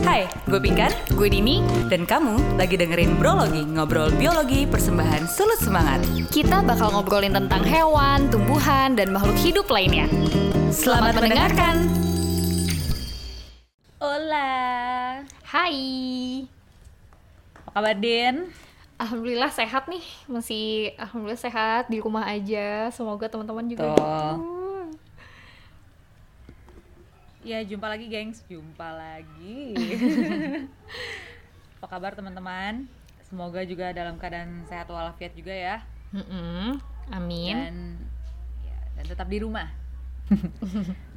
Hai, gue Pinkan, Gue Dini, dan kamu lagi dengerin Brologi, ngobrol biologi persembahan Sulut Semangat. kita bakal ngobrolin tentang hewan, tumbuhan, dan makhluk hidup lainnya. Selamat mendengarkan. Hola, Hai. apa kabar Din? Alhamdulillah sehat nih, masih alhamdulillah sehat di rumah aja. Semoga teman-teman juga. Tuh. Ya jumpa lagi gengs, jumpa lagi. apa kabar teman-teman? Semoga juga dalam keadaan sehat walafiat juga ya. Mm-mm, Amin. Dan ya, dan tetap di rumah.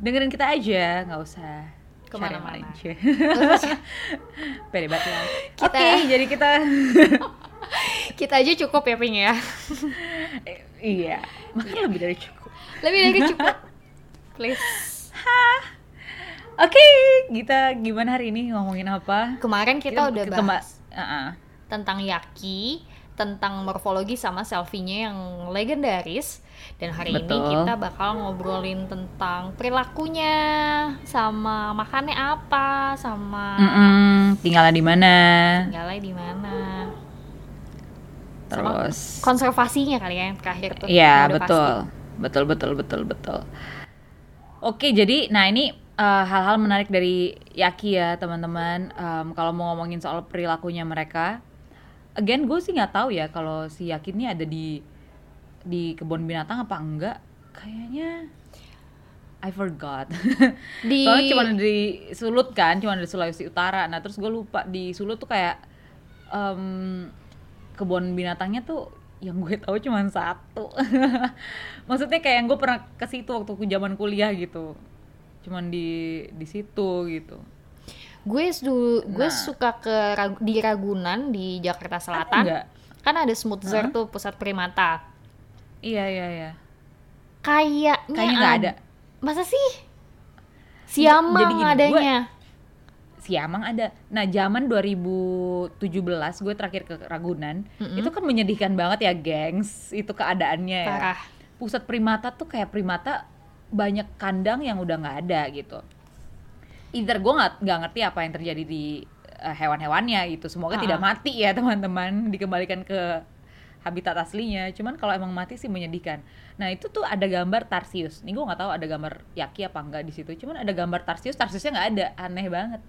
Dengerin kita aja, nggak usah Ke mana-mana. Pede banget ya. Oke, Kita- jadi kita Kita aja cukup ya, Ping ya. Eh, iya, makan lebih dari cukup. Lebih dari cukup. Please. Oke, kita gimana hari ini ngomongin apa? Kemarin kita, udah ke- bahas kema- Uh-uh. tentang Yaki, tentang morfologi sama selfie-nya yang legendaris. Dan hari ini Betul. kita bakal ngobrolin tentang perilakunya, sama makannya apa, sama Mm-mm, tinggalnya di mana? tinggalnya di mana. Sama Terus konservasinya kali ya yang terakhir tuh. Iya, udah betul. pasti. Betul, betul, betul, betul. Oke, jadi nah ini uh, hal-hal menarik dari Yaki ya, teman-teman. Em, kalau mau ngomongin soal perilakunya mereka, again gue sih nggak tahu ya kalau si Yaki ini ada di di kebun binatang apa enggak. Kayaknya I forgot. Di Soalnya cuma di Sulut kan, cuma di Sulawesi Utara. Nah terus gue lupa di Sulut tuh kayak em, kebun binatangnya tuh yang gue tahu cuma satu. Maksudnya kayak yang gue pernah ke situ waktu zaman kuliah gitu. Cuman di di situ gitu. gue gue Nah. suka ke di Ragunan di Jakarta Selatan. nggak? Kan ada Smootzer tuh pusat primata. Iya iya iya. Kayaknya Kayaknya nggak ada. Masa sih? Siamang Jadi gini, gue- adanya. Siamang ada. Nah, zaman 2017 gue terakhir ke Ragunan, Mm-mm. itu kan menyedihkan banget ya, gengs. Itu keadaannya ya. Parah. Pusat primata tuh kayak primata banyak kandang yang udah nggak ada gitu. Either gue nggak ngerti apa yang terjadi di eh, hewan-hewannya gitu. Semoga Ha-ha. tidak mati ya teman-teman, dikembalikan ke habitat aslinya. Cuman kalau emang mati sih menyedihkan. Nah itu tuh ada gambar tarsius. Nih gue nggak tahu ada gambar yaki apa enggak di situ. Cuman ada gambar tarsius, tarsiusnya nggak ada. Aneh banget.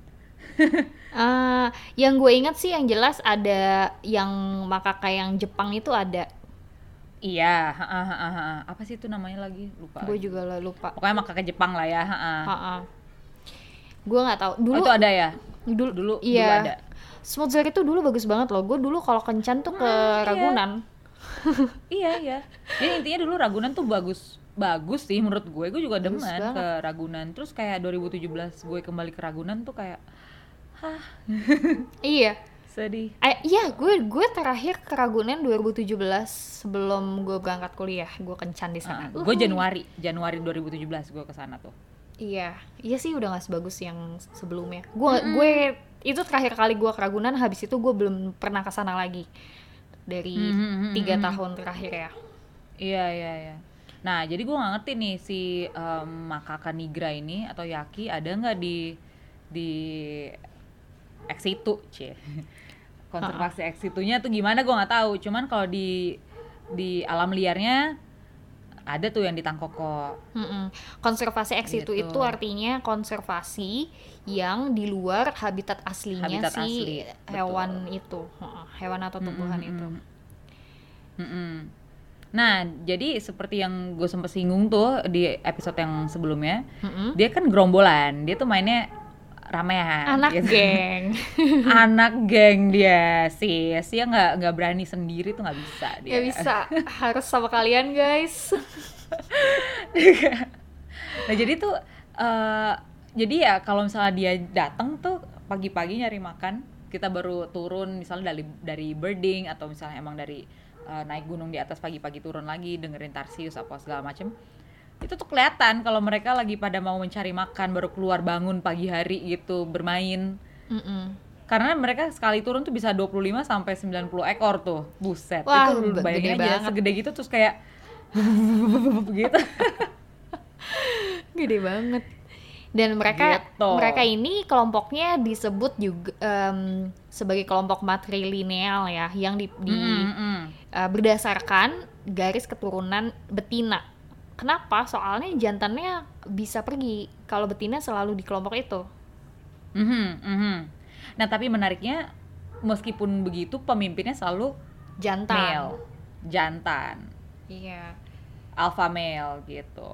Ah, yang gue ingat sih yang jelas ada yang makaka yang Jepang itu ada. Iya, ha, ha, ha, ha. apa sih itu namanya lagi? Lupa. Gue juga lah lupa. Pokoknya makaka Jepang lah ya. ha, ha. Ha-ha. Gue nggak tahu. Dulu Oh, itu ada ya? dulu Dulu, iya. dulu ada. Smootzer itu dulu bagus banget loh. Gue dulu kalau kencan tuh ke iya. Ragunan. Iya iya. Jadi intinya dulu Ragunan tuh bagus bagus sih menurut gue. Gue juga demen ke Ragunan. Terus kayak 2017 gue kembali ke Ragunan tuh kayak hah Iya. Sedih. Iya, gue gue terakhir ke Ragunan 2017 sebelum gue berangkat kuliah. Gue kencan di sana. gue Januari Januari 2017 gue ke sana tuh. Iya, iya sih udah gak sebagus yang sebelumnya. Gue gue itu terakhir kali gue ke Ragunan. Habis itu gue belum pernah ke sana lagi dari Mhm, tiga mhm. tahun terakhir ya. Iya iya iya. Nah jadi gue nggak ngerti nih si em, makaka nigra ini atau yaki ada nggak di di eksitu cie konservasi eksitunya tuh gimana gue nggak tahu. Cuman kalau di di alam liarnya ada tuh yang di Tangkoko. Mm-mm. Konservasi ex situ Gitu. itu artinya konservasi yang di luar habitat aslinya Habitat si asli, hewan itu, Heeh, hewan atau tumbuhan itu. mm-mm. Nah, jadi seperti yang gue sempet singgung tuh di episode yang sebelumnya, Mm-mm. dia kan gerombolan, dia tuh mainnya ramean. Anak gitu. geng. anak geng dia sih dia nggak nggak berani sendiri tuh nggak bisa dia Ya bisa, harus sama kalian guys. nah jadi tuh eh, jadi ya kalau misalnya dia datang tuh pagi-pagi nyari makan kita baru turun misalnya dari dari birding atau misalnya emang dari eh, naik gunung di atas pagi-pagi turun lagi dengerin tarsius apa segala macem itu tuh kelihatan kalau mereka lagi pada mau mencari makan baru keluar bangun pagi hari gitu bermain Mm-mm. karena mereka sekali turun tuh bisa 25 sampai 90 ekor tuh. Buset. Wah, itu bayangin aja banget. segede gitu terus kayak gitu. Gede banget. Dan mereka Gitu. mereka ini kelompoknya disebut juga em, sebagai kelompok matrilineal ya, yang di, di- Mm, mm. eh, berdasarkan garis keturunan betina. Kenapa? Soalnya jantannya bisa pergi kalau betina selalu di kelompok itu. Mhm, mhm. Nah tapi menariknya meskipun begitu pemimpinnya selalu Jantan. male, jantan, Iya. alpha male gitu.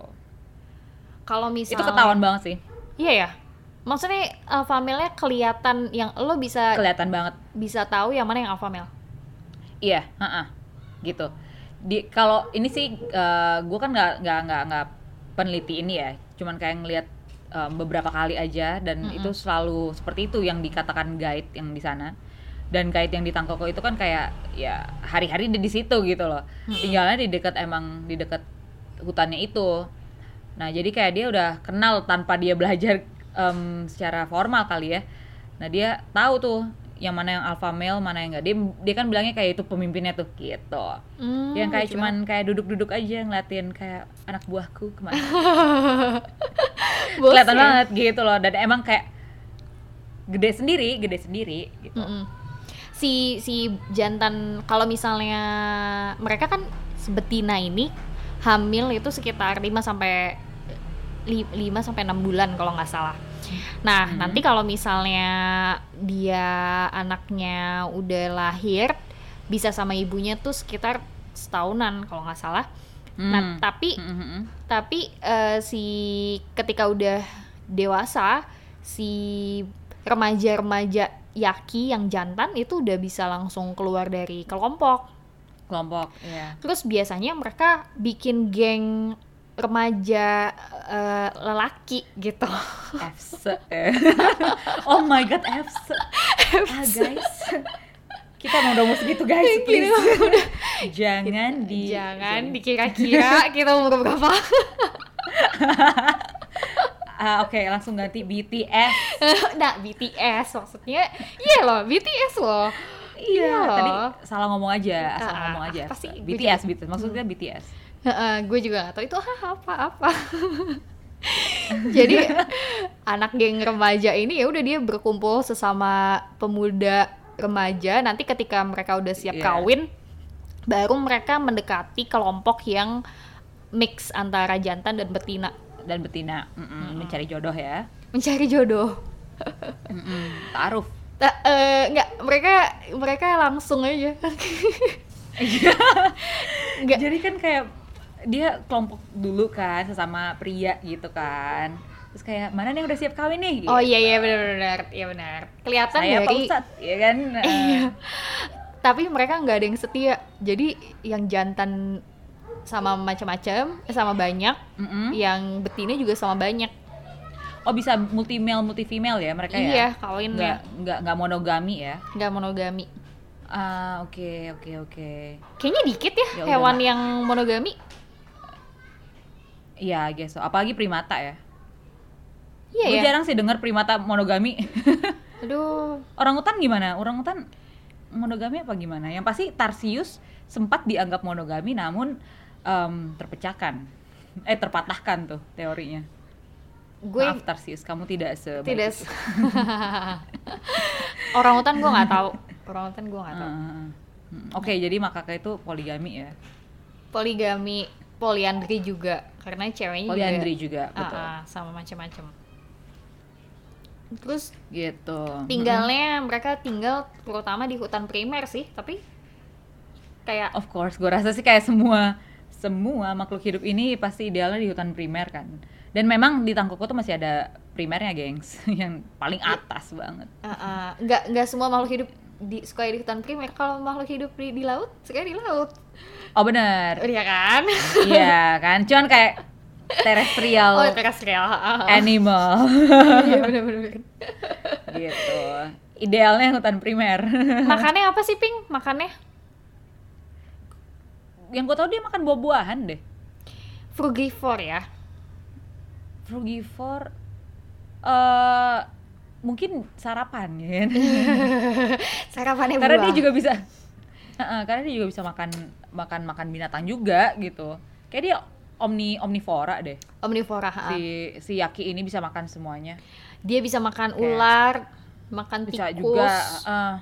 Kalau misalnya Itu ketahuan banget sih, Iya ya. Maksudnya alpha male-nya kelihatan yang lo bisa kelihatan banget. bisa tahu yang mana yang alpha male. Iya, heeh, gitu. Di kalau ini sih gue kan nggak nggak nggak nggak peneliti ini ya, cuman kayak ngelihat em, beberapa kali aja dan Mm-mm. itu selalu seperti itu yang dikatakan guide yang di sana. Dan guide yang di Tangkoko itu kan kayak ya hari-hari dia di situ gitu loh. Tinggalnya di dekat emang di dekat hutannya itu. Nah, jadi kayak dia udah kenal tanpa dia belajar em, secara formal kali ya. Nah, dia tahu tuh yang mana yang alpha male, mana yang enggak. Dia dia kan bilangnya kayak itu pemimpinnya tuh gitu. Hmm, yang kayak gitu. cuman kayak duduk-duduk aja ngeliatin kayak anak buahku ke mana. Kelihatan ya? banget gitu loh dan emang kayak gede sendiri, gede sendiri gitu. Mm-mm. Si si jantan kalau misalnya mereka kan betina ini hamil itu sekitar 5 sampai 5 sampai 6 bulan kalau nggak salah. Nah, Hmm. nanti kalau misalnya dia anaknya udah lahir bisa sama ibunya tuh sekitar setahunan kalau nggak salah. Nah, Hmm. tapi Mm, mm, mm. tapi eh, si ketika udah dewasa si remaja-remaja yaki yang jantan itu udah bisa langsung keluar dari kelompok kelompok, ya. terus biasanya mereka bikin geng remaja eh, lelaki gitu Fse. oh my god, Fse. Ah guys. Kita mau udah mau segitu guys, please. Jangan di jangan dikira-kira kita umur berapa Ah, oke, langsung ganti BTS. nah BTS maksudnya iya loh BTS loh Iya, loh. tadi salah ngomong aja, asal Ah, ngomong aja. Gue BTS, BTS. Maksudnya BTS. Heeh, gue juga gak tahu itu ah, apa apa. Jadi anak geng remaja ini ya udah dia berkumpul sesama pemuda remaja. Nanti ketika mereka udah siap Iya. kawin, baru mereka mendekati kelompok yang mix antara jantan dan betina Dan betina, mm-mm, mencari jodoh ya. mencari jodoh. Mm-mm, Taruh. Ta- eh, nggak mereka mereka langsung aja. Nggak. Jadi kan kayak dia kelompok dulu kan sesama pria gitu kan. Terus kayak mana nih yang udah siap kawin nih? Oh Gitu. iya iya benar benar iya benar. Kelihatan Saya dari Ustadz, ya kan? Iya. Tapi mereka nggak ada yang setia. Jadi yang jantan sama macam-macam, eh, sama banyak, Mm-mm. yang betina juga sama banyak. Oh bisa multi male multi female ya mereka iya, ya? kawin Nggak ya, nggak nggak monogami ya? nggak monogami. Ah oke oke oke. Kayaknya dikit ya, Ya hewan yang monogami. Iya, I guess so. Apalagi primata ya. Iya Gue ya. jarang sih dengar primata monogami. Aduh, Orang hutan gimana? Orang hutan monogami apa gimana? Yang pasti Tarsius sempat dianggap monogami namun em, terpecahkan. Eh terpatahkan tuh teorinya. gue Maaf Tarsius, kamu tidak sebaik tidak. itu. s- Orang hutan gue nggak tahu. Orang hutan gue nggak tahu. Hmm, Oke, jadi makaka itu poligami ya. Poligami, poliandri juga, karena ceweknya Poliandri juga. juga, betul. Ah, ah, sama macam-macam. Terus Gitu. tinggalnya mereka tinggal terutama di hutan primer sih tapi kayak Of course, gue rasa sih kayak semua semua makhluk hidup ini pasti idealnya di hutan primer kan. Dan memang di Tangkoko tuh masih ada primernya, gengs, yang paling atas banget. uh, uh, nggak nggak semua makhluk hidup di suka di hutan primer kalau makhluk hidup di, di laut suka di laut. Oh bener, iya kan? Iya kan, cuman kayak terestrial oh terestrial ah. animal. Iya bener-bener gitu. Idealnya hutan primer. makannya apa sih ping? Makannya? Yang gue tau dia makan buah-buahan deh. frugivore ya. Frugivore, eh mungkin sarapan ya. kan? sarapannya karena buah dia juga bisa Heeh, karena dia juga bisa makan makan makan binatang juga gitu kayak dia omni omnivora deh. omnivora ha. Si si Yaki ini bisa makan semuanya. dia bisa makan Kayak- ular makan Bisa tikus juga eh,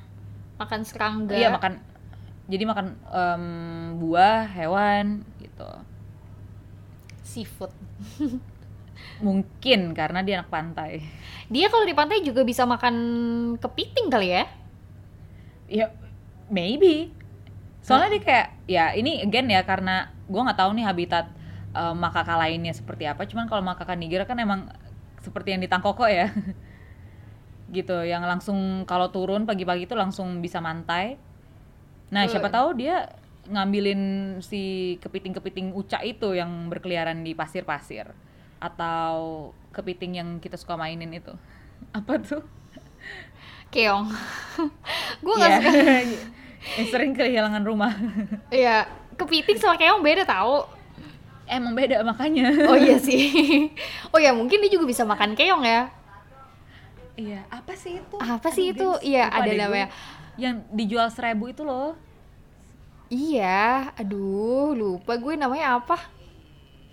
makan serangga iya makan jadi makan em, buah, hewan gitu. seafood Mungkin karena dia anak pantai. dia kalau di pantai juga bisa makan kepiting kali ya Ya maybe. Soalnya dia kayak ya ini again ya karena gua nggak tahu nih habitat eh, makaka lainnya seperti apa. Cuman kalau makaka Niger kan emang seperti yang di Tangkoko ya. gitu, yang langsung kalau turun pagi-pagi itu langsung bisa mantai. Nah, Hmm. siapa tahu dia ngambilin si kepiting-kepiting uca itu yang berkeliaran di pasir-pasir atau kepiting yang kita suka mainin itu. Apa tuh? keong gue nggak Iya. suka yang sering kehilangan rumah. ya kepiting sama keong beda tahu Emang beda makanya. oh iya sih oh ya mungkin dia juga bisa makan keong ya Iya, apa sih itu? Apa sih itu? Iya, ada namanya. Yang dijual seribu itu loh. iya aduh lupa gue namanya apa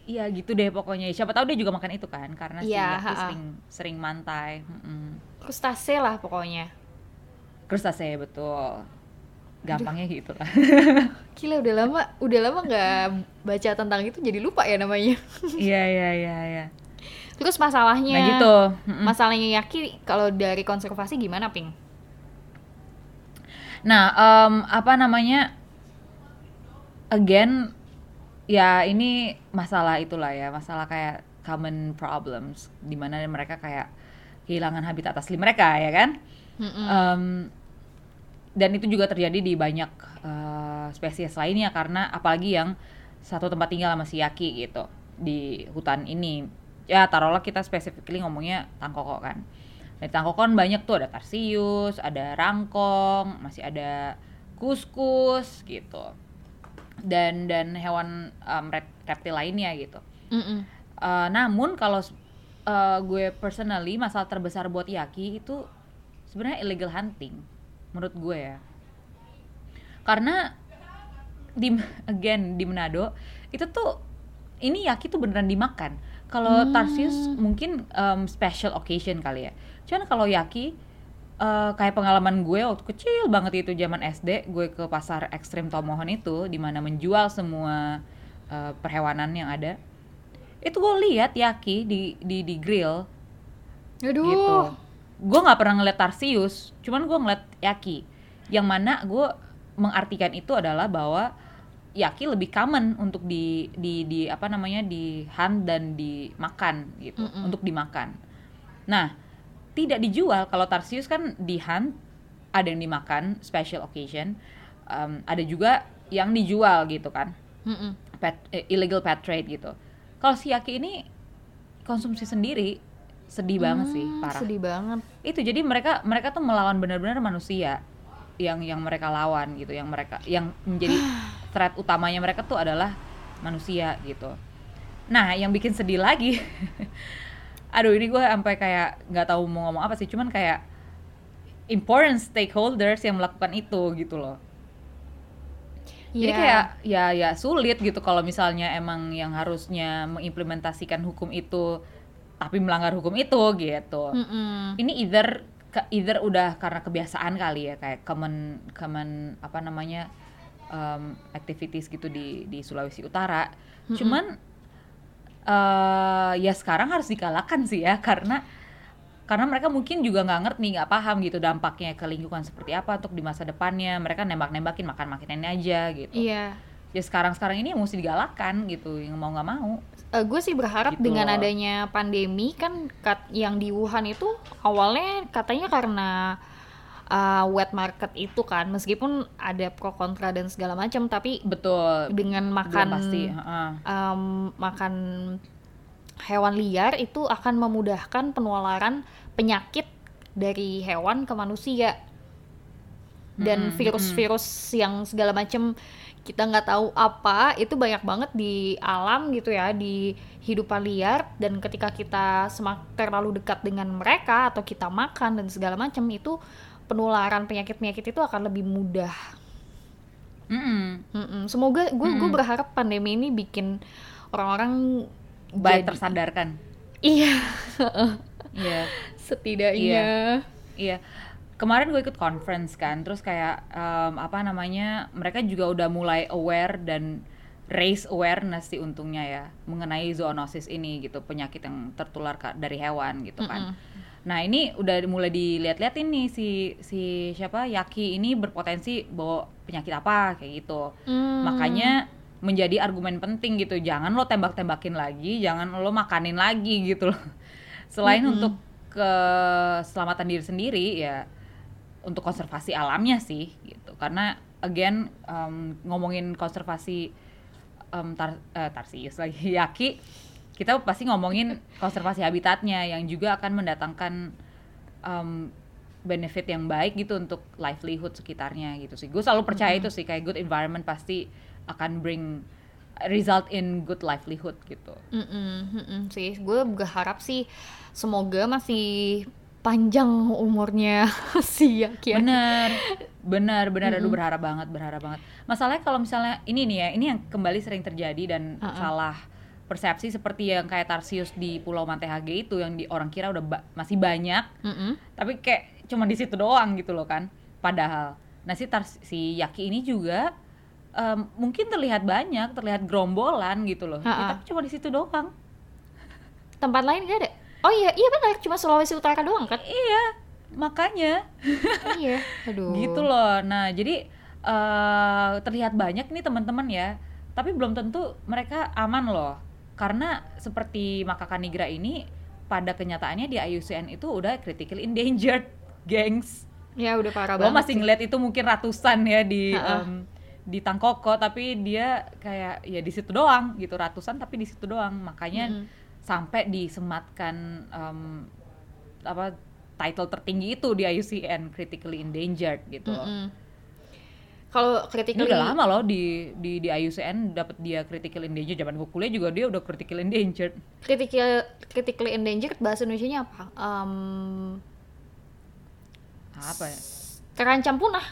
Iya gitu deh pokoknya. Siapa tahu dia juga makan itu kan karena si Iya, Yaki sering sering mantai. Mm-mm. krustase lah pokoknya Krustase betul. Gampangnya gitu lah. Gila udah lama udah lama nggak baca tentang itu jadi lupa ya namanya. Iya iya iya iya. Terus masalahnya Nah gitu. Mm-mm. Masalahnya Yaki kalau dari konservasi gimana, Ping? Nah, em, apa namanya? Again, ya ini masalah itulah ya, masalah kayak common problems, di mana mereka kayak kehilangan habitat asli mereka ya kan? Mm-mm. Em, dan itu juga terjadi di banyak eh, spesies lainnya karena apalagi yang satu tempat tinggal sama si Yaki gitu di hutan ini. Ya taruhlah kita specifically ngomongnya tangkoko kan. Di tangkoko kan banyak tuh ada tarsius, ada rangkong, masih ada kuskus gitu. Dan dan hewan rep- reptil lainnya gitu. Mm-mm. Uh, namun kalau uh, gue personally masalah terbesar buat Yaki itu sebenarnya illegal hunting menurut gue ya. Karena di again di Manado itu tuh ini Yaki tuh beneran dimakan. Kalau Hmm. Tarsius mungkin um, special occasion kali ya. Cuman kalau Yaki uh, kayak pengalaman gue waktu kecil banget itu zaman SD gue ke pasar ekstrim Tomohon itu di mana menjual semua uh, perhewanan yang ada. Itu gue lihat Yaki di di di grill. Aduh. gitu. Gue nggak pernah ngeliat Tarsius cuman gue ngeliat Yaki. Yang mana gue mengartikan itu adalah bahwa Yaki lebih common untuk di di di apa namanya di hunt dan dimakan gitu Mm-mm. untuk dimakan. Nah tidak dijual kalau Tarsius kan di hunt ada yang dimakan special occasion um, ada juga yang dijual gitu kan pet, eh, illegal pet trade gitu. Kalau si Yaki ini konsumsi sendiri, sedih banget sih, Hmm, parah. Sedih banget. Itu jadi mereka mereka tuh melawan benar-benar manusia yang yang mereka lawan gitu, yang mereka yang menjadi threat utamanya mereka tuh adalah manusia gitu. Nah, yang bikin sedih lagi, aduh ini gue sampai kayak nggak tahu mau ngomong apa sih, cuman kayak important stakeholders yang melakukan itu gitu loh. Jadi Iya. kayak ya ya sulit gitu kalau misalnya emang yang harusnya mengimplementasikan hukum itu tapi melanggar hukum itu gitu. Mm-mm. Ini either either udah karena kebiasaan kali ya kayak common common apa namanya um, activities gitu di di Sulawesi Utara. Cuman eh ya sekarang harus dikalahkan sih ya karena karena mereka mungkin juga nggak ngerti nggak paham gitu dampaknya ke lingkungan seperti apa untuk di masa depannya mereka nembak-nembakin makan makanan aja gitu Iya. ya sekarang-sekarang ini yang mesti digalakkan gitu yang mau nggak mau Eh, gue sih berharap Gitu dengan loh. adanya pandemi kan kat- yang di Wuhan itu awalnya katanya karena uh, wet market itu kan meskipun ada pro kontra dan segala macam tapi betul. dengan belum makan pasti heeh. em, makan hewan liar itu akan memudahkan penularan penyakit dari hewan ke manusia. Dan Mm-mm, virus-virus yang segala macam kita nggak tahu apa itu banyak banget di alam gitu ya di hidupan liar. Dan ketika kita semak terlalu dekat dengan mereka atau kita makan dan segala macam itu penularan penyakit-penyakit itu akan lebih mudah Mm-mm. Mm-mm. Semoga gue gue berharap pandemi ini bikin orang-orang baik jadi- tersadarkan iya iya setidaknya Iya. Kemarin gue ikut conference kan, terus kayak em, apa namanya, mereka juga udah mulai aware dan raise awareness sih untungnya ya mengenai zoonosis ini gitu, penyakit yang tertular dari hewan gitu kan. Nah ini udah mulai dilihat-lihat ini si si siapa Yaki ini berpotensi bawa penyakit apa kayak gitu. Hmm. Makanya menjadi argumen penting gitu. Jangan lo tembak-tembakin lagi, jangan lo makanin lagi gitu loh. Selain untuk keselamatan diri sendiri ya untuk konservasi alamnya sih gitu. Karena again um, ngomongin konservasi um, tar, eh, tarsius lagi Yaki, kita pasti ngomongin konservasi habitatnya yang juga akan mendatangkan um, benefit yang baik gitu untuk livelihood sekitarnya gitu sih. Gue selalu percaya itu sih kayak good environment pasti akan bring result in good livelihood gitu. Mm-mm, mm-mm, sih gue berharap sih semoga masih panjang umurnya si Yaki Bener, bener, bener. Aduh berharap banget, berharap banget. Masalahnya kalau misalnya ini nih ya, ini yang kembali sering terjadi dan Uh-uh. salah persepsi seperti yang kayak Tarsius di Pulau Mantehage itu yang di orang kira udah ba- masih banyak, Mm-mm. tapi kayak cuma di situ doang gitu loh kan. Padahal, nah si Tars si Yaki ini juga em, mungkin terlihat banyak, terlihat gerombolan gitu loh. Ya, Ha-ha. tapi cuma di situ doang. tempat lain gak ada oh iya iya benar cuma Sulawesi Utara doang kan Iya, makanya. iya aduh gitu loh nah jadi eh terlihat banyak nih teman-teman ya tapi belum tentu mereka aman loh karena seperti makaka nigra ini pada kenyataannya di IUCN itu udah critically endangered gengs ya udah parah lo banget masih sih. ngeliat itu mungkin ratusan ya di em, di Tangkoko tapi dia kayak ya di situ doang gitu ratusan tapi di situ doang makanya Mm-mm. sampai disematkan em, apa title tertinggi itu di IUCN critically endangered gitu loh. Mm-mm. Kalau Ini critically udah lama loh di di di IUCN dapat dia critical endangered zaman gue kuliah juga dia udah critical endangered. critical critically endangered bahasa Indonesia apa Em, Apa ya? terancam punah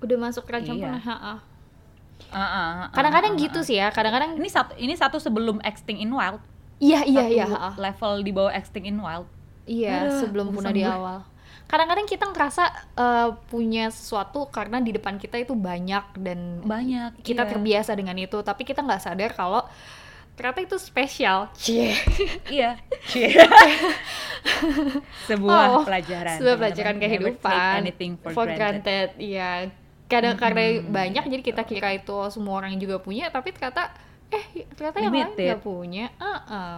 udah masuk terancam Iya. punah ha-ha. Ah, ah, ah, kadang-kadang ah, ah, gitu ah. sih ya kadang-kadang Ini satu ini satu sebelum extinct in wild. iya iya iya level di bawah extinct in wild. Iya, Aduh, sebelum punah di awal. Kadang-kadang kita ngerasa eh, punya sesuatu karena di depan kita itu banyak dan Banyak. kita iya. terbiasa dengan itu, tapi kita nggak sadar kalau ternyata itu spesial. Cie. Iya. Sebuah Oh, pelajaran. Sebuah pelajaran Never take kehidupan. anything for, granted. Iya. Kadang karena banyak jadi kita kira itu semua orang juga punya, tapi ternyata eh ternyata yang lain Limited. nggak punya. Heeh.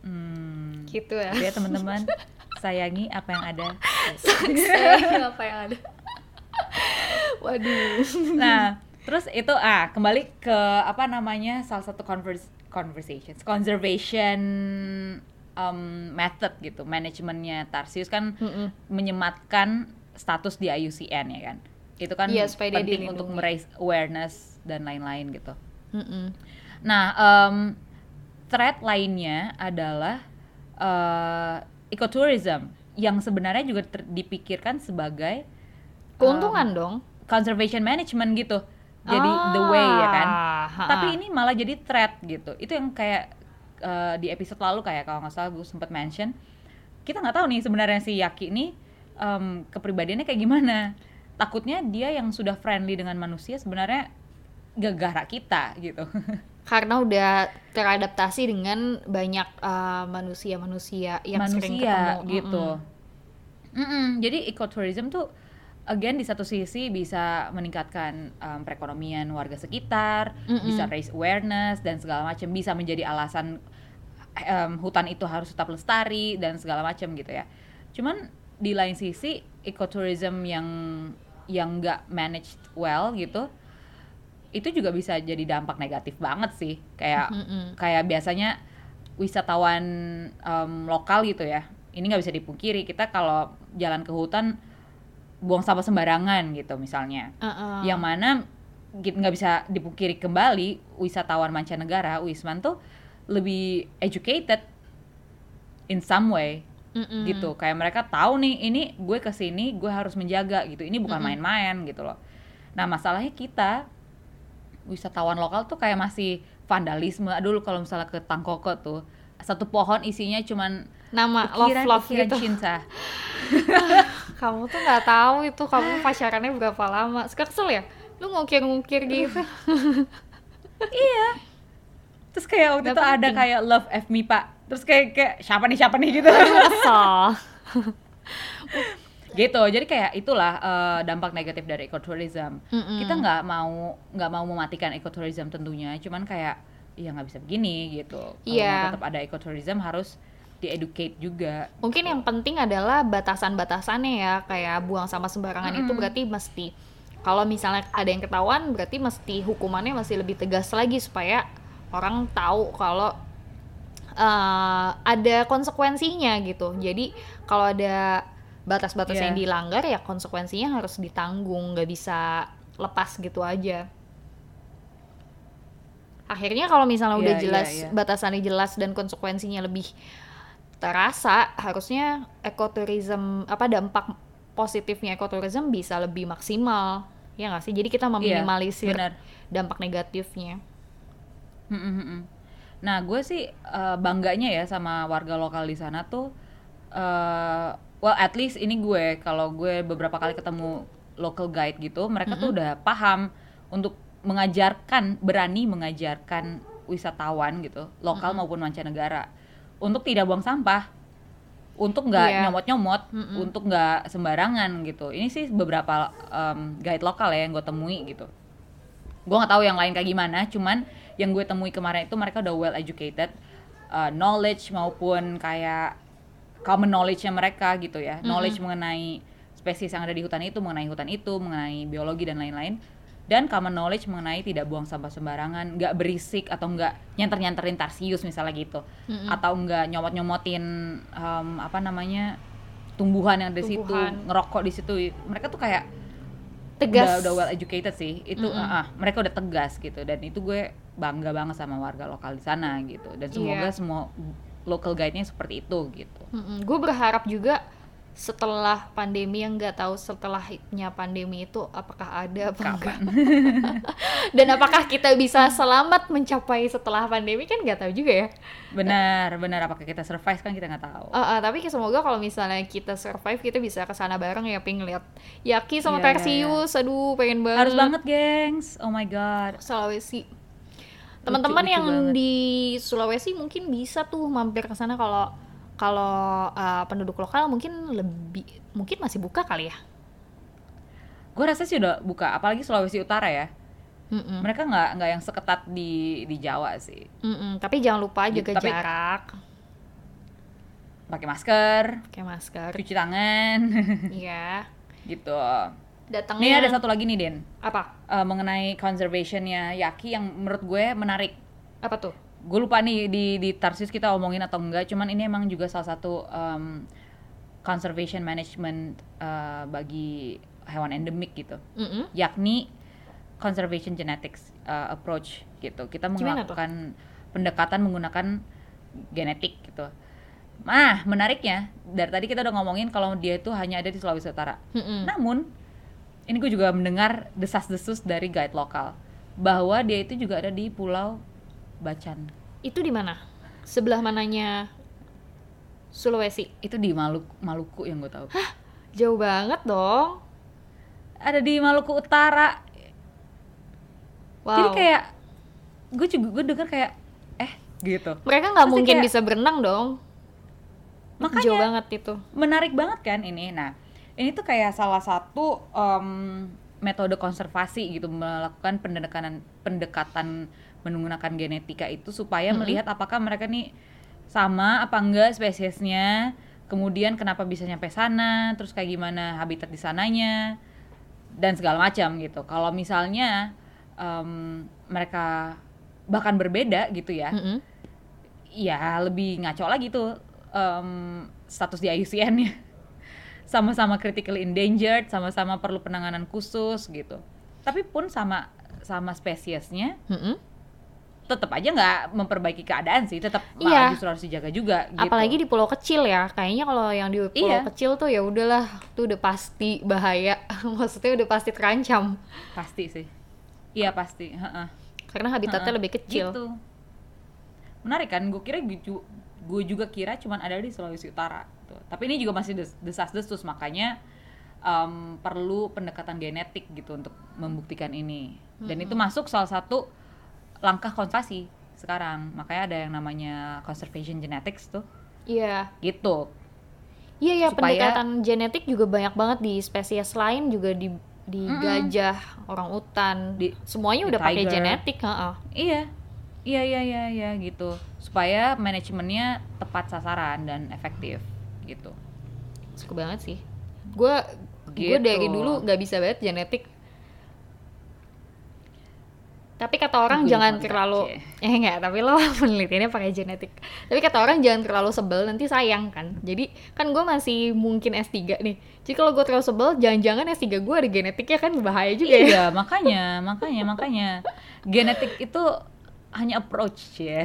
Hmm. Gitu ya. Ya teman-teman, sayangi apa yang ada. apa yang ada? Waduh. Nah, terus itu ah kembali ke apa namanya salah satu converse, conversations, conservation um, method gitu, manajemennya Tarsius kan Mm-mm. menyematkan status di IUCN ya kan. Itu kan Iya, supaya dia penting untuk meraise awareness dan lain-lain gitu. Mm-mm. Nah, em, threat lainnya adalah eh, ecotourism yang sebenarnya juga ter- dipikirkan sebagai Keuntungan dong. conservation management gitu. Jadi the way ya kan. Ah, ha-ha. Tapi ini malah jadi threat gitu. Itu yang kayak eh, di episode lalu kayak kalau nggak salah gue sempat mention. Kita nggak tahu nih sebenarnya si Yaki ini em, kepribadiannya kayak gimana. Takutnya dia yang sudah friendly dengan manusia sebenarnya gegara kita gitu. karena udah teradaptasi dengan banyak uh, manusia-manusia yang sering manusia ketemu gitu. Mm-mm. Mm-mm. Jadi ecotourism tuh again di satu sisi bisa meningkatkan um, perekonomian warga sekitar, Mm-mm. bisa raise awareness dan segala macam, bisa menjadi alasan um, hutan itu harus tetap lestari dan segala macam gitu ya. Cuman di lain sisi ecotourism yang yang nggak managed well gitu, itu juga bisa jadi dampak negatif banget sih. Kayak Mm-mm. kayak biasanya wisatawan em, lokal gitu ya ini nggak bisa dipungkiri kita kalau jalan ke hutan buang sampah sembarangan gitu misalnya Uh-uh. yang mana nggak bisa dipungkiri kembali wisatawan mancanegara Wisman tuh lebih educated in some way Mm-mm. gitu kayak mereka tahu nih ini gue ke sini gue harus menjaga gitu ini bukan Mm-mm. main-main gitu loh nah masalahnya kita wisatawan lokal tuh kayak masih vandalisme. Aduh kalau misalnya ke Tangkoko tuh satu pohon isinya cuman Nama love ukiran- love ukiran gitu. cinta. Kamu tuh nggak tahu itu kamu pacarannya berapa lama. Suka kesel ya? Lu ngukir-ngukir gitu. iya. Terus kayak waktu Nggak itu ada kayak love F me pak. Terus kayak kayak siapa nih siapa nih gitu. Kesel. gitu. Jadi kayak itulah eh, dampak negatif dari ecotourism. Mm-mm. Kita nggak mau nggak mau mematikan ecotourism tentunya. Cuman kayak ya nggak bisa begini gitu. Kalau Iya. tetap ada ecotourism harus di-educate juga. Mungkin yang penting adalah batasan-batasannya ya, kayak buang sampah sembarangan itu Mm-mm. berarti mesti kalau misalnya ada yang ketahuan berarti mesti hukumannya masih lebih tegas lagi supaya orang tahu kalau eh, ada konsekuensinya gitu. Jadi kalau ada batas-batas Iya. yang dilanggar ya konsekuensinya harus ditanggung, nggak bisa lepas gitu aja. Akhirnya kalau misalnya udah Iya, iya, jelas iya. batasannya jelas dan konsekuensinya lebih terasa harusnya ekoturism apa dampak positifnya ekoturism bisa lebih maksimal ya nggak sih jadi kita meminimalisir benar. dampak negatifnya Mm, mm, mm. Nah, gue sih eh, bangganya ya sama warga lokal di sana tuh. eh well, at least ini gue kalau gue beberapa kali ketemu local guide gitu, mereka tuh udah paham untuk mengajarkan, berani mengajarkan wisatawan gitu, lokal maupun mancanegara, untuk tidak buang sampah, untuk nggak Iya. nyomot-nyomot, Mm-mm. untuk nggak sembarangan gitu. Ini sih beberapa em, guide lokal ya yang gue temui gitu gue nggak tahu yang lain kayak gimana cuman yang gue temui kemarin itu mereka udah well educated uh, knowledge maupun kayak common knowledge-nya mereka gitu ya. Knowledge mengenai spesies yang ada di hutan itu mengenai hutan itu mengenai biologi dan lain-lain. Dan common knowledge mengenai tidak buang sampah sembarangan nggak berisik atau nggak nyenter nyenterin tarsius misalnya gitu. Mm-mm. atau nggak nyomot nyomotin apa namanya tumbuhan yang ada di situ ngerokok di situ. Mereka tuh kayak tegas. udah, udah well educated sih. Itu Mm-mm. ah, ah, mereka udah tegas gitu. Dan itu gue bangga banget sama warga lokal di sana gitu. Dan semoga Iya. semua local guide-nya seperti itu gitu. Gue berharap juga setelah pandemi yang nggak tahu setelahnya pandemi itu apakah ada apa enggak. Dan apakah kita bisa selamat mencapai setelah pandemi kan nggak tahu juga ya. Benar benar. Apakah kita survive kan kita nggak tahu. Eh, eh, tapi semoga kalau misalnya kita survive kita bisa ke sana bareng ya pengen lihat Yaki sama Iya, iya, Persius. Aduh pengen banget. harus banget gengs. Oh my god. Sulawesi teman-teman yang banget. di Sulawesi mungkin bisa tuh mampir ke sana kalau kalau eh, penduduk lokal mungkin lebih mungkin masih buka kali ya? Gue rasa sih udah buka apalagi Sulawesi Utara ya. Mm-mm. mereka nggak nggak yang seketat di di Jawa sih. Mm-mm, tapi jangan lupa jaga tapi- jarak. Pakai masker. Pakai masker. Cuci tangan. Iya. Gitu datangnya. Ini ada satu lagi nih Den. Apa? Eh, mengenai conservationnya Yaki yang menurut gue menarik. Apa tuh? Gue lupa nih di di Tarsis kita omongin atau enggak cuman ini emang juga salah satu um, conservation management uh, bagi hewan endemik gitu. Mm-mm. yakni conservation genetics uh, approach gitu. Kita melakukan pendekatan menggunakan genetik gitu. Nah menariknya dari tadi kita udah ngomongin kalau dia itu hanya ada di Sulawesi Utara. Mm-mm. namun ini gue juga mendengar desas-desus dari guide lokal bahwa dia itu juga ada di Pulau Bacan itu di mana sebelah mananya Sulawesi itu di Maluku, Maluku yang gue tahu. jauh banget dong Ada di Maluku Utara. wow Jadi kayak gue juga gue denger kayak eh gitu. mereka nggak mungkin kayak- bisa berenang dong Makanya jauh banget itu menarik banget kan ini. Nah, ini tuh kayak salah satu em, metode konservasi gitu melakukan pendekatan pendekatan menggunakan genetika itu supaya Mm-mm. melihat apakah mereka nih sama apa enggak spesiesnya. Kemudian kenapa bisa nyampe sana, terus kayak gimana habitat di sananya dan segala macam gitu. Kalau misalnya em, mereka bahkan berbeda gitu ya, Mm-mm. ya lebih ngaco lagi tuh em, status di IUCN-nya. Sama-sama critically endangered, sama-sama perlu penanganan khusus gitu. Tapi pun sama sama spesiesnya Mm-mm. tetap aja nggak memperbaiki keadaan sih, tetap Iya. malah justru harus dijaga juga gitu. apalagi di pulau kecil ya kayaknya kalau yang di pulau Iya. kecil tuh ya udahlah tuh udah pasti bahaya maksudnya udah pasti terancam pasti sih. Iya pasti. heeh. karena habitatnya Heeh. lebih kecil. Gitu. Menarik kan? Gue kira gue juga kira cuman ada di Sulawesi Utara. Tuh. Tapi ini juga masih des- desas-desus makanya em, perlu pendekatan genetik gitu untuk membuktikan ini. Dan itu masuk salah satu langkah konservasi sekarang. Makanya ada yang namanya conservation genetics tuh. Iya. Gitu. Iya ya Supaya- pendekatan genetik juga banyak banget di spesies lain juga di di Mm-mm. gajah, orang utan, Di- semuanya di udah pakai genetik, heeh. Iya. Iya iya iya iya gitu. Supaya manajemennya tepat sasaran dan efektif gitu. Suka banget sih. Gue gue Gitu. dari dulu nggak bisa banget genetik. Tapi kata orang Gue jangan terlalu nggak, eh enggak, tapi lo penelitiannya pakai genetik. Tapi kata orang jangan terlalu sebel nanti sayang kan. Jadi kan gue masih mungkin S3 nih. Jadi kalau gue terlalu sebel, jangan-jangan S3 gue ada genetiknya kan bahaya juga ya. Iya, makanya, makanya, makanya genetik itu hanya approach ya.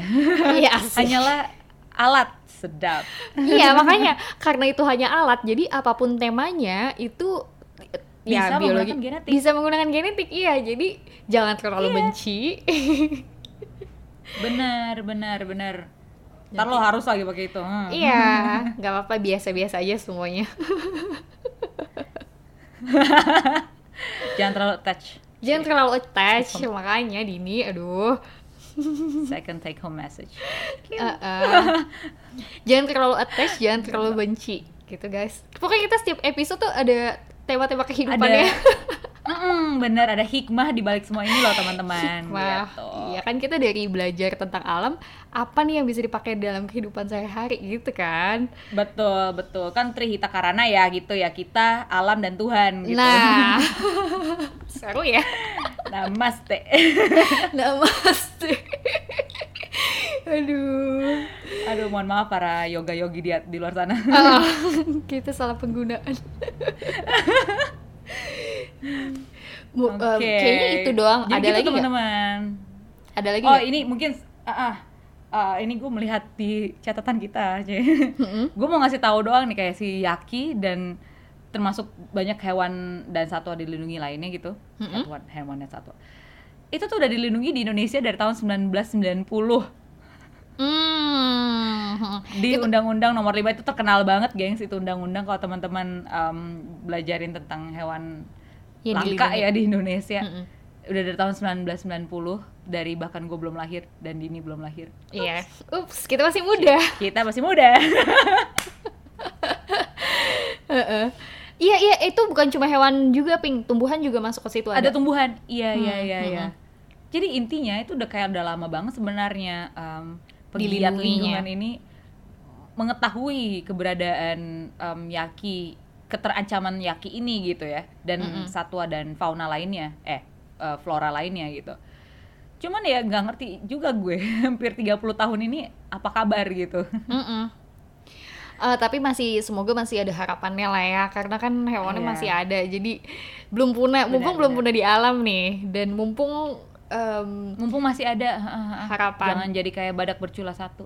Iya. Hanyalah alat sedap. iya makanya karena itu hanya alat jadi apa pun temanya itu ya, Bisa biologi menggunakan genetik. bisa menggunakan genetik iya jadi jangan terlalu Iya. benci Benar, benar, benar. Ntar lo harus lagi pakai itu. hmm. iya nggak apa-apa biasa-biasa aja semuanya Jangan terlalu touch. jangan terlalu attach makanya Dini aduh Second take home message. Eh, eh. jangan terlalu attach jangan terlalu benci gitu guys pokoknya kita setiap episode tuh ada tema-tema kehidupannya Mm-mm, bener ada hikmah di balik semua ini loh teman-teman. Gitu. iya kan kita dari belajar tentang alam, apa nih yang bisa dipakai dalam kehidupan sehari-hari gitu kan? Betul, betul. Kan Trihita Karana ya gitu ya. Kita, alam dan Tuhan gitu. Nah, seru ya. Namaste. Namaste. Aduh, Aduh, mohon maaf para yoga yogi di, di luar sana. Ah, kita salah penggunaan. Mu- em, Oke. kayaknya itu doang. Jadi ada gitu, lagi teman-teman. Ada lagi Oh, nggak? ini mungkin ah, ah, ah, ini gue melihat di catatan kita. Mm-mm. gue mau ngasih tahu doang nih kayak si Yaki dan termasuk banyak hewan dan satwa dilindungi lainnya gitu. Mm-mm. Hewan, hewan dan satwa. Itu tuh udah dilindungi di Indonesia dari tahun 1990. Hmm. di Undang-Undang Nomor 5 itu terkenal banget, gengs itu undang-undang kalau teman-teman em, belajarin tentang hewan Yang langka dilindungi. ya di Indonesia. Mm-mm. Udah dari tahun 1990 dari bahkan gue belum lahir dan Dini belum lahir. Iya. Ups, kita masih muda. Kita masih muda. Heeh. Iya iya itu bukan cuma hewan juga ping tumbuhan juga masuk ke situ ada ada. tumbuhan. Iya iya Hmm, iya hmm, iya. hmm. Jadi intinya itu udah kayak udah lama banget sebenarnya em, pegiat lingkungan ini mengetahui keberadaan em, yaki keterancaman yaki ini gitu ya dan Mm-mm. satwa dan fauna lainnya eh eh, flora lainnya gitu. Cuman ya nggak ngerti juga gue hampir 30 tahun ini apa kabar gitu. Mm-mm. Eh, tapi masih semoga masih ada harapannya lah ya karena kan hewannya Iya. masih ada jadi belum punah mumpung belum benar. punah di alam nih dan mumpung em, Mumpung masih ada Harapan. Jangan jadi kayak badak bercula satu.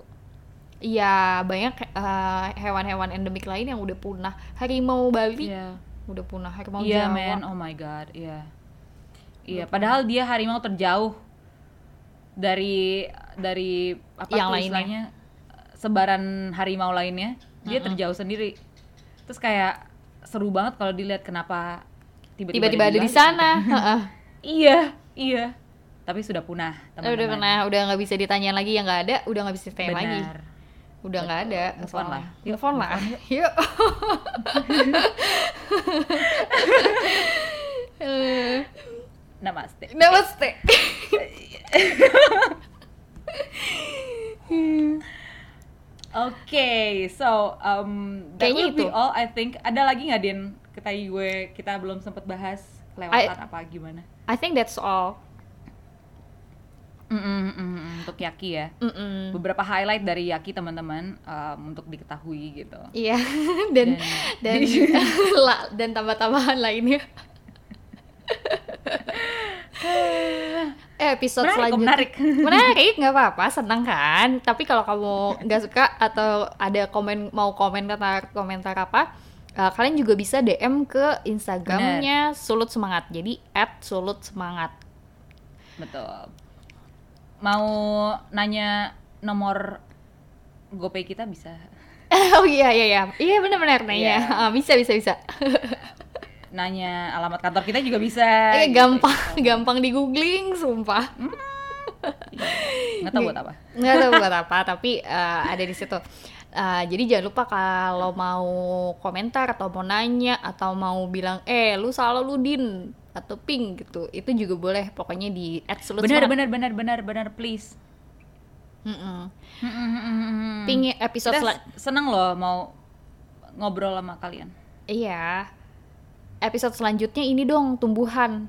Ya banyak eh, hewan-hewan endemik lain yang udah punah harimau Bali Iya. udah punah harimau Iya Jawa men, oh my god, iya. Iya, padahal dia harimau terjauh dari dari apa Yang tuh lainnya. istilahnya sebaran harimau lainnya, dia Mm-mm. terjauh sendiri. Terus kayak seru banget kalau dilihat kenapa tiba-tiba, tiba-tiba ada di sana Heeh. Iya, iya. Tapi sudah punah, teman-teman. udah pernah udah nggak bisa ditanya lagi yang nggak ada udah nggak bisa ditanya lagi. Udah nggak ada Move on soalnya. lah. Yuk, move on move lah yuk. Namaste. namaste Oke, so um, that Kayaknya will be itu. all I think. Ada lagi nggak Din? Kita gue kita belum sempet bahas kelewatan apa gimana? I think that's all Mm, mm, mm, mm, untuk Yaki ya. Mm-mm. Beberapa highlight dari Yaki teman-teman um, untuk diketahui gitu. Iya dan dan Dan- la- dan tambah-tambahan lainnya. Eh, episode Menarik, selanjutnya menarik. menarik nggak apa-apa senang kan tapi kalau kamu nggak suka atau ada komen mau komen kata komentar apa eh, kalian juga bisa DM ke Instagramnya sulut semangat jadi at sulut semangat betul. Mau nanya nomor GoPay kita bisa. oh iya iya iya. Iya benar-benar nanya. Iya. Ah, bisa bisa bisa. Nanya alamat kantor kita juga bisa. Eh, gitu. gampang gampang di googling sumpah. Nggak tahu buat apa. nggak tahu buat apa tapi eh, ada di situ Eh, jadi jangan lupa kalau mau komentar atau mau nanya atau mau bilang eh lu salah lu din atau ping gitu itu juga boleh pokoknya di add sulut Benar benar benar benar benar please. Mm-mm. Hmm. ping episode Kita seneng loh mau ngobrol sama kalian. iya episode selanjutnya ini dong tumbuhan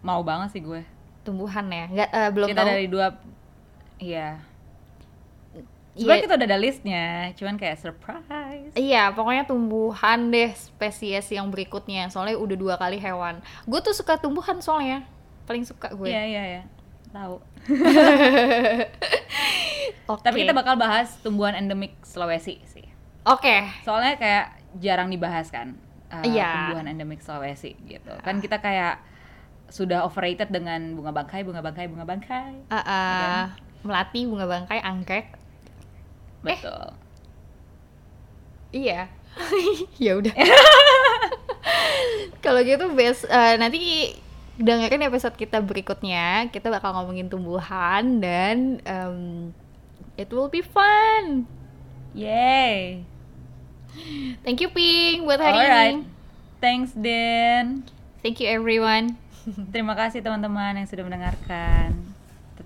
Mau banget sih gue. tumbuhan ya nggak eh, belum kita tahu dari dua iya. Iya. Sebenarnya kita udah ada listnya, cuman kayak surprise. Iya, pokoknya tumbuhan deh spesies yang berikutnya. Soalnya udah dua kali hewan. Gue tuh suka tumbuhan soalnya. Paling suka gue. Iya iya iya. Tahu. Oke. Tapi kita bakal bahas tumbuhan endemik Sulawesi sih. Oke. Soalnya kayak jarang dibahas kan. uh, Iya. Tumbuhan endemik Sulawesi gitu. Kan kita kayak sudah overrated dengan bunga bangkai, bunga bangkai, bunga bangkai. Uh, uh, melati, bunga bangkai, anggrek. Betul. Iya. ya udah. Kalau gitu bes eh, nanti dengerin episode kita berikutnya. Kita bakal ngomongin tumbuhan dan em, it will be fun. Yay. Thank you Ping buat hari Alright. ini. Thanks Din. Thank you everyone. Terima kasih teman-teman yang sudah mendengarkan.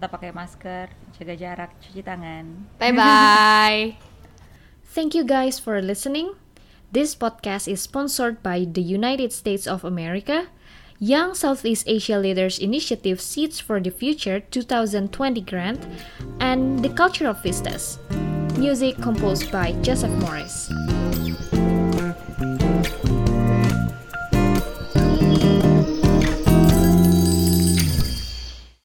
Tetap pakai masker, jaga jarak, cuci tangan. Bye bye. Thank you guys for listening. This podcast is sponsored by the United States of America, Young Southeast Asia Leaders Initiative Seeds for the Future 2020 grant, and the Culture of Vistas. Music composed by Joseph Morris.